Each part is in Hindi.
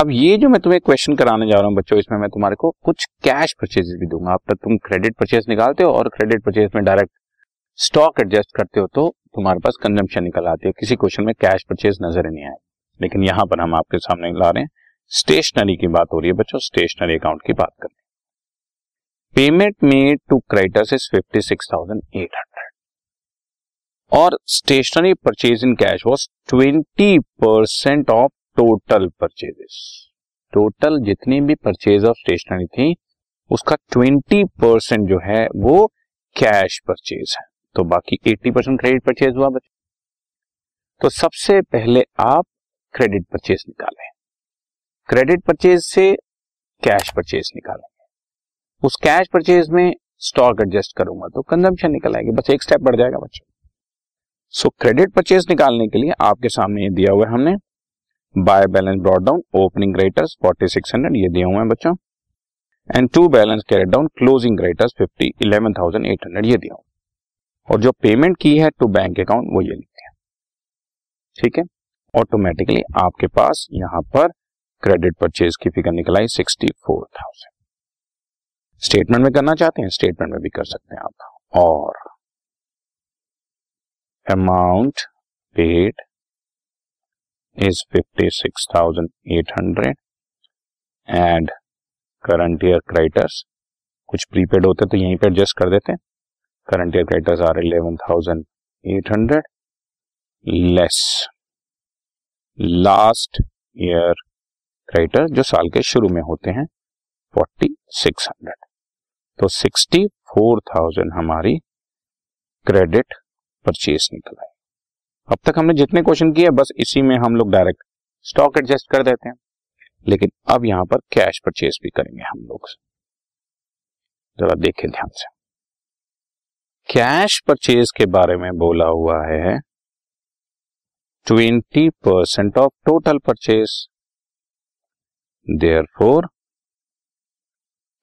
अब ये जो मैं तुम्हें क्वेश्चन कराने जा रहा हूँ बच्चों, इसमें मैं तुम्हारे को कुछ कैश परचेज भी दूँगा। अब तक तुम क्रेडिट परचेज निकालते हो और क्रेडिट परचेज में डायरेक्ट स्टॉक एडजस्ट करते हो तो तुम्हारे पास कंजम्पशन निकल आती है। किसी क्वेश्चन में कैश परचेज नज़र नहीं आए। लेकिन यहाँ पर हम आपके सामने ला रहे हैं। स्टेशनरी की बात हो रही है बच्चों स्टेशनरी अकाउंट की बात करें payment made to creditors is fifty six thousand eight hundred और stationery purchase in cash was twenty percent of total purchases. Total जितनी भी परचेज ऑफ़ स्टेशनरी थी, उसका ट्वेंटी परसेंट जो है वो कैश परचेज है। तो बाकी एट्टी परसेंट क्रेडिट परचेज हुआ बच्चे। तो सबसे पहले आप क्रेडिट परचेज निकालें। क्रेडिट परचेज से कैश परचेज निकालेंगे। उस कैश परचेज में स्टॉक एडजस्ट करूँगा तो कंजम्पशन निकल आएगी। बस एक स्टेप बढ़ जाएगा बच्चों। सो क्रेडिट परचेज निकालने के लिए आपके सामने दिया हुआ है हमने by balance brought down opening creditors forty six hundred ये दिए हुए हैं बच्चों। And to balance carried down closing creditors fifty eleven thousand eight hundred ये दिया और जो पेमेंट की है टू बैंक अकाउंट वो ये लिखते हैं ठीक है? ऑटोमेटिकली आपके पास यहाँ पर क्रेडिट परचेज की फिगर निकल आई सिक्सटी फोर थाउज़ेंड स्टेटमेंट में करना चाहते हैं? स्टेटमेंट में भी कर सकते हैं आप। और amount paid eight hundred and current year creditors कुछ प्रीपेड होते तो यहीं पे एडजस्ट कर देते current year creditors are eleven thousand eight hundred less last year creditor जो साल के शुरू में होते हैं फोर्टी सिक्स हंड्रेड तो सिक्सटी फोर थाउज़ेंड हमारी क्रेडिट परचेज निकल आई अब तक हमने जितने क्वेश्चन किए, बस इसी में हम लोग डायरेक्ट स्टॉक एडजस्ट कर देते हैं। लेकिन अब यहाँ पर कैश परचेज भी करेंगे हम लोग। जरा देखें ध्यान से। कैश परचेज के बारे में बोला हुआ है twenty percent of total purchase therefore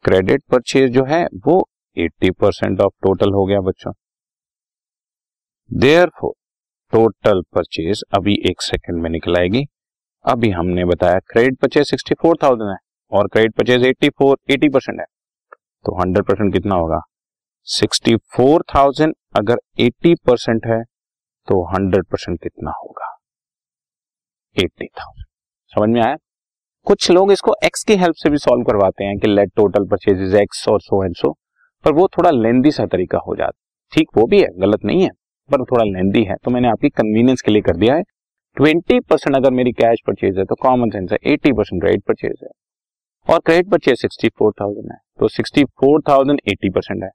credit purchase जो है, वो एट्टी परसेंट ऑफ़ टोटल हो गया बच्चों। देयर फोर टोटल परचेज अभी एक सेकंड में निकल आएगी। अभी हमने बताया credit purchase sixty four thousand है और credit purchase eighty four, eighty percent है। तो हंड्रेड परसेंट कितना होगा? सिक्सटी फोर थाउज़ेंड अगर एट्टी परसेंट है तो हंड्रेड परसेंट कितना होगा? Eighty thousand. समझ में आया? कुछ लोग इसको एक्स की हेल्प से भी सॉल्व करवाते हैं कि लेट टोटल परचेज एक्स और सो एंड सो पर वो थोड़ा लेंदी सा तरीका हो जाता ठीक, वो भी है, गलत नहीं है। पर थोड़ा लेंदी है तो मैंने आपकी कन्वीनियंस के लिए कर दिया है। ट्वेंटी परसेंट अगर मेरी कैश परचेज है तो कॉमन सेंस है एटी परसेंट क्रेडिट परचेज है। और credit purchase sixty four thousand है तो sixty four thousand eighty percent है।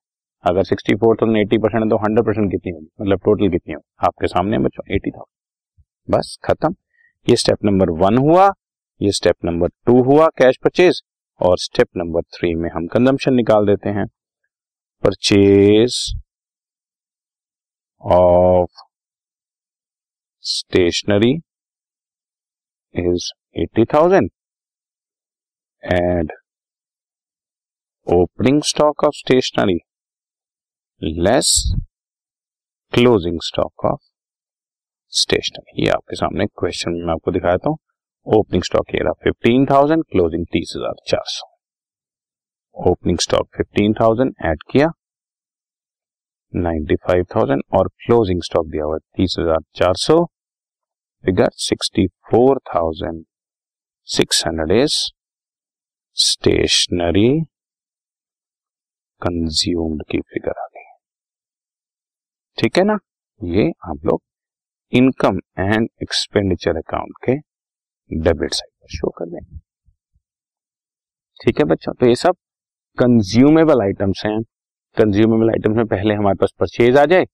अगर sixty four thousand eighty percent है तो हंड्रेड परसेंट कितनी होगी? मतलब टोटल कितनी होगी? आपके सामने बच्चों एटी थाउज़ेंड बस, खत्म। ये स्टेप नंबर वन हुआ, ये स्टेप नंबर टू हुआ कैश परचेज और स्टेप नंबर थ्री में हम कंजम्पशन निकाल देते हैं। Purchase of stationery is 80,000 and opening stock of stationery less closing stock of stationery ये आपके सामने क्वेश्चन में आपको दिखाता हूँ। ओपनिंग स्टॉक ये रहा फिफ्टीन थाउज़ेंड क्लोजिंग तीस हज़ार चार सौ। Opening stock fifteen thousand add किया। नाइन्टी फाइव थाउज़ेंड और क्लोजिंग स्टॉक दिया हुआ तीस हज़ार चार सौ। Figure sixty four thousand six hundred is stationery consumed की फिगर आ गई। ठीक है ना? ये आप लोग इनकम एंड एक्सपेंडिचर अकाउंट के डेबिट साइड पर शो कर देंगे। ठीक है बच्चों तो ये सब कंज्यूमेबल आइटम्स हैं। कंज्यूमेबल आइटम्स में पहले हमारे पास परचेज आ जाए,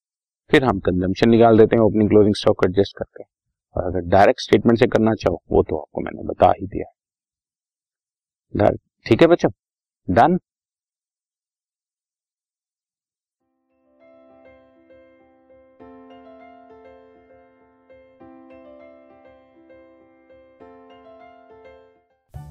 फिर हम कंजम्पशन निकाल देते हैं ओपनिंग क्लोजिंग स्टॉक एडजस्ट करके और अगर डायरेक्ट स्टेटमेंट से करना चाहो, वो तो आपको मैंने बता ही दिया ठीक है बच्चों? Done